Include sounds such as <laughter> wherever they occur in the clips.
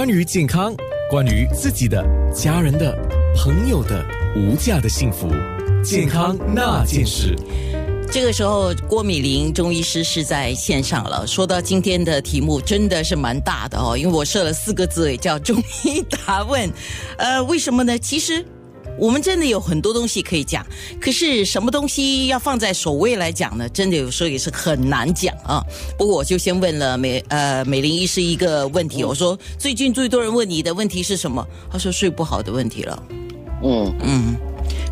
关于健康，关于自己的、家人的、朋友的无价的幸福，健康那件事。这个时候，郭美玲中医师是在线上了。说到今天的题目，真的是蛮大的哦，因为我设了四个字，也叫“中医答问”。呃，为什么呢？其实我们真的有很多东西可以讲，可是什么东西要放在首位来讲呢？真的有时候也是很难讲啊。不过我就先问了美呃美玲医师一个问题，我说最近最多人问你的问题是什么？他说睡不好的问题了。嗯嗯。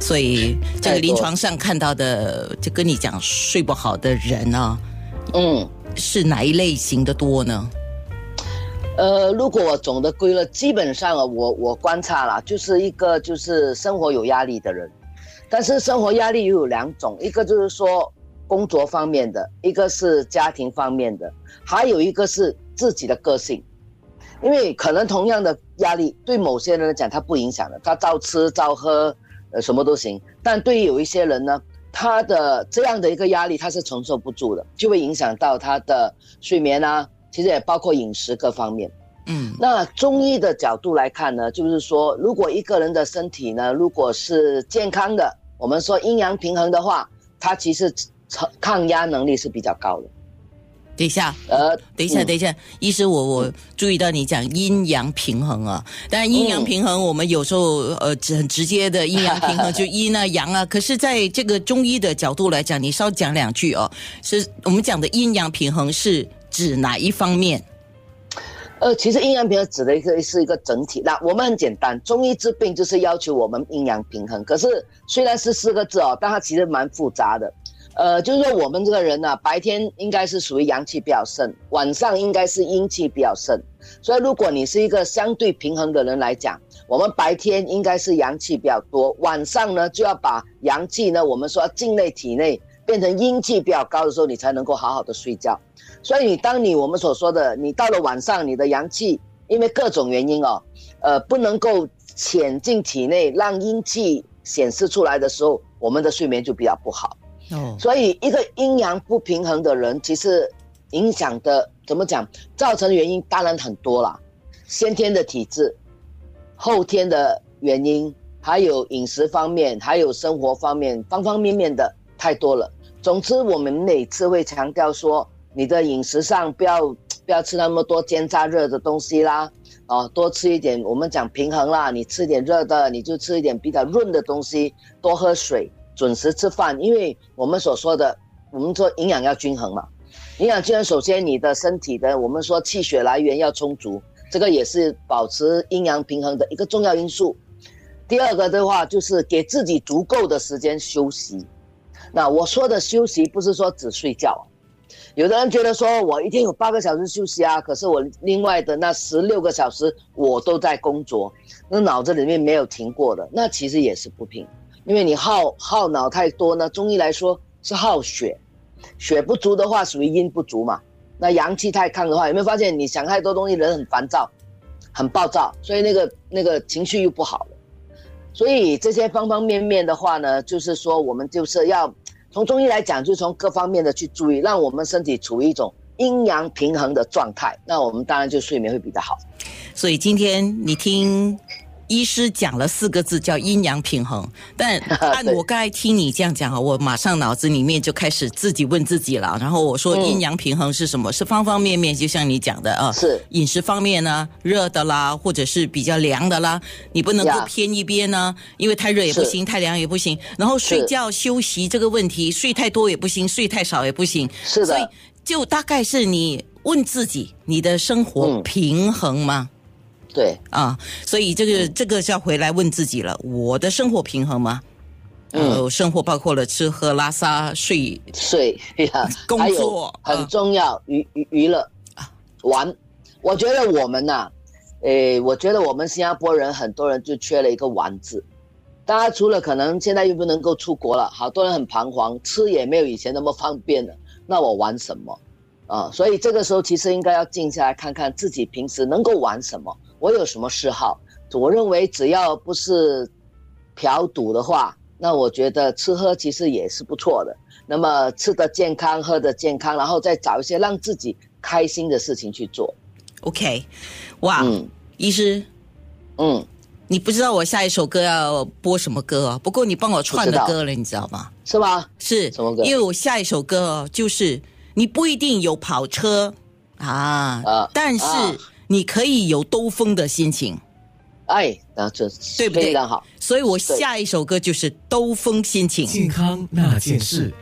所以，这个临床上看到的，就跟你讲睡不好的人啊，嗯，是哪一类型的多呢？呃，如果我总的归了，基本上啊，我我观察了，就是一个就是生活有压力的人，但是生活压力又有两种，一个就是说工作方面的，一个是家庭方面的，还有一个是自己的个性，因为可能同样的压力，对某些人来讲他不影响的，他照吃照喝。呃，什么都行，但对于有一些人呢，他的这样的一个压力他是承受不住的，就会影响到他的睡眠啊，其实也包括饮食各方面。嗯，那中医的角度来看呢，就是说，如果一个人的身体呢，如果是健康的，我们说阴阳平衡的话，它其实抗抗压能力是比较高的。等一下，呃，等一下，等一下，医师，我我注意到你讲阴阳平衡啊，但然阴阳平衡，我们有时候呃很直接的阴阳平衡就 <laughs> 阴啊阳啊，可是在这个中医的角度来讲，你稍讲两句哦，是我们讲的阴阳平衡是指哪一方面？呃，其实阴阳平衡指的一个是一个整体，那我们很简单，中医治病就是要求我们阴阳平衡，可是虽然是四个字哦，但它其实蛮复杂的。呃，就是说我们这个人呢，白天应该是属于阳气比较盛，晚上应该是阴气比较盛。所以如果你是一个相对平衡的人来讲，我们白天应该是阳气比较多，晚上呢就要把阳气呢，我们说进内体内变成阴气比较高的时候，你才能够好好的睡觉。所以你当你我们所说的，你到了晚上，你的阳气因为各种原因哦，呃，不能够潜进体内，让阴气显示出来的时候，我们的睡眠就比较不好。哦，所以一个阴阳不平衡的人，其实影响的怎么讲，造成的原因当然很多啦，先天的体质，后天的原因，还有饮食方面，还有生活方面，方方面面的太多了。总之，我们每次会强调说，你的饮食上不要 <tsk> 不要吃那么多煎炸热的东西啦，哦，多吃一点，我们讲平衡啦，你吃点热的，你就吃一点比较润的东西，多喝水。准时吃饭，因为我们所说的，我们说营养要均衡嘛。营养均衡，首先你的身体的，我们说气血来源要充足，这个也是保持阴阳平衡的一个重要因素。第二个的话，就是给自己足够的时间休息。那我说的休息，不是说只睡觉。有的人觉得说我一天有八个小时休息啊，可是我另外的那十六个小时我都在工作，那脑子里面没有停过的，那其实也是不平。因为你耗耗脑太多呢，中医来说是耗血，血不足的话属于阴不足嘛。那阳气太亢的话，有没有发现你想太多东西，人很烦躁，很暴躁，所以那个那个情绪又不好了。所以这些方方面面的话呢，就是说我们就是要从中医来讲，就从各方面的去注意，让我们身体处于一种阴阳平衡的状态，那我们当然就睡眠会比较好。所以今天你听。医师讲了四个字叫阴阳平衡，但 <laughs> 按我刚才听你这样讲啊，我马上脑子里面就开始自己问自己了。然后我说阴阳平衡是什么？是方方面面，就像你讲的啊，是饮食方面呢，热的啦，或者是比较凉的啦，你不能够偏一边呢，因为太热也不行，太凉也不行。然后睡觉休息这个问题，睡太多也不行，睡太少也不行。是的，所以就大概是你问自己，你的生活平衡吗？对啊，所以这个这个是要回来问自己了。我的生活平衡吗？呃，生活包括了吃喝拉撒睡睡呀，<laughs> 工作很重要，娱娱娱乐啊，玩。我觉得我们呐，诶，我觉得我们新加坡人很多人就缺了一个玩字。大家除了可能现在又不能够出国了，好多人很彷徨，吃也没有以前那么方便了。那我玩什么啊？所以这个时候其实应该要静下来看看自己平时能够玩什么。我有什么嗜好？我认为只要不是嫖赌的话，那我觉得吃喝其实也是不错的。那么吃的健康，喝的健康，然后再找一些让自己开心的事情去做。OK，哇，嗯医师，嗯，你不知道我下一首歌要播什么歌哦，不过你帮我串的歌了，你知道吗？是吧？是什么歌因为我下一首歌哦，就是你不一定有跑车啊，啊但是啊你可以有兜风的心情，哎，那这对不对非常好。所以我下一首歌就是兜风心情。健康那件事。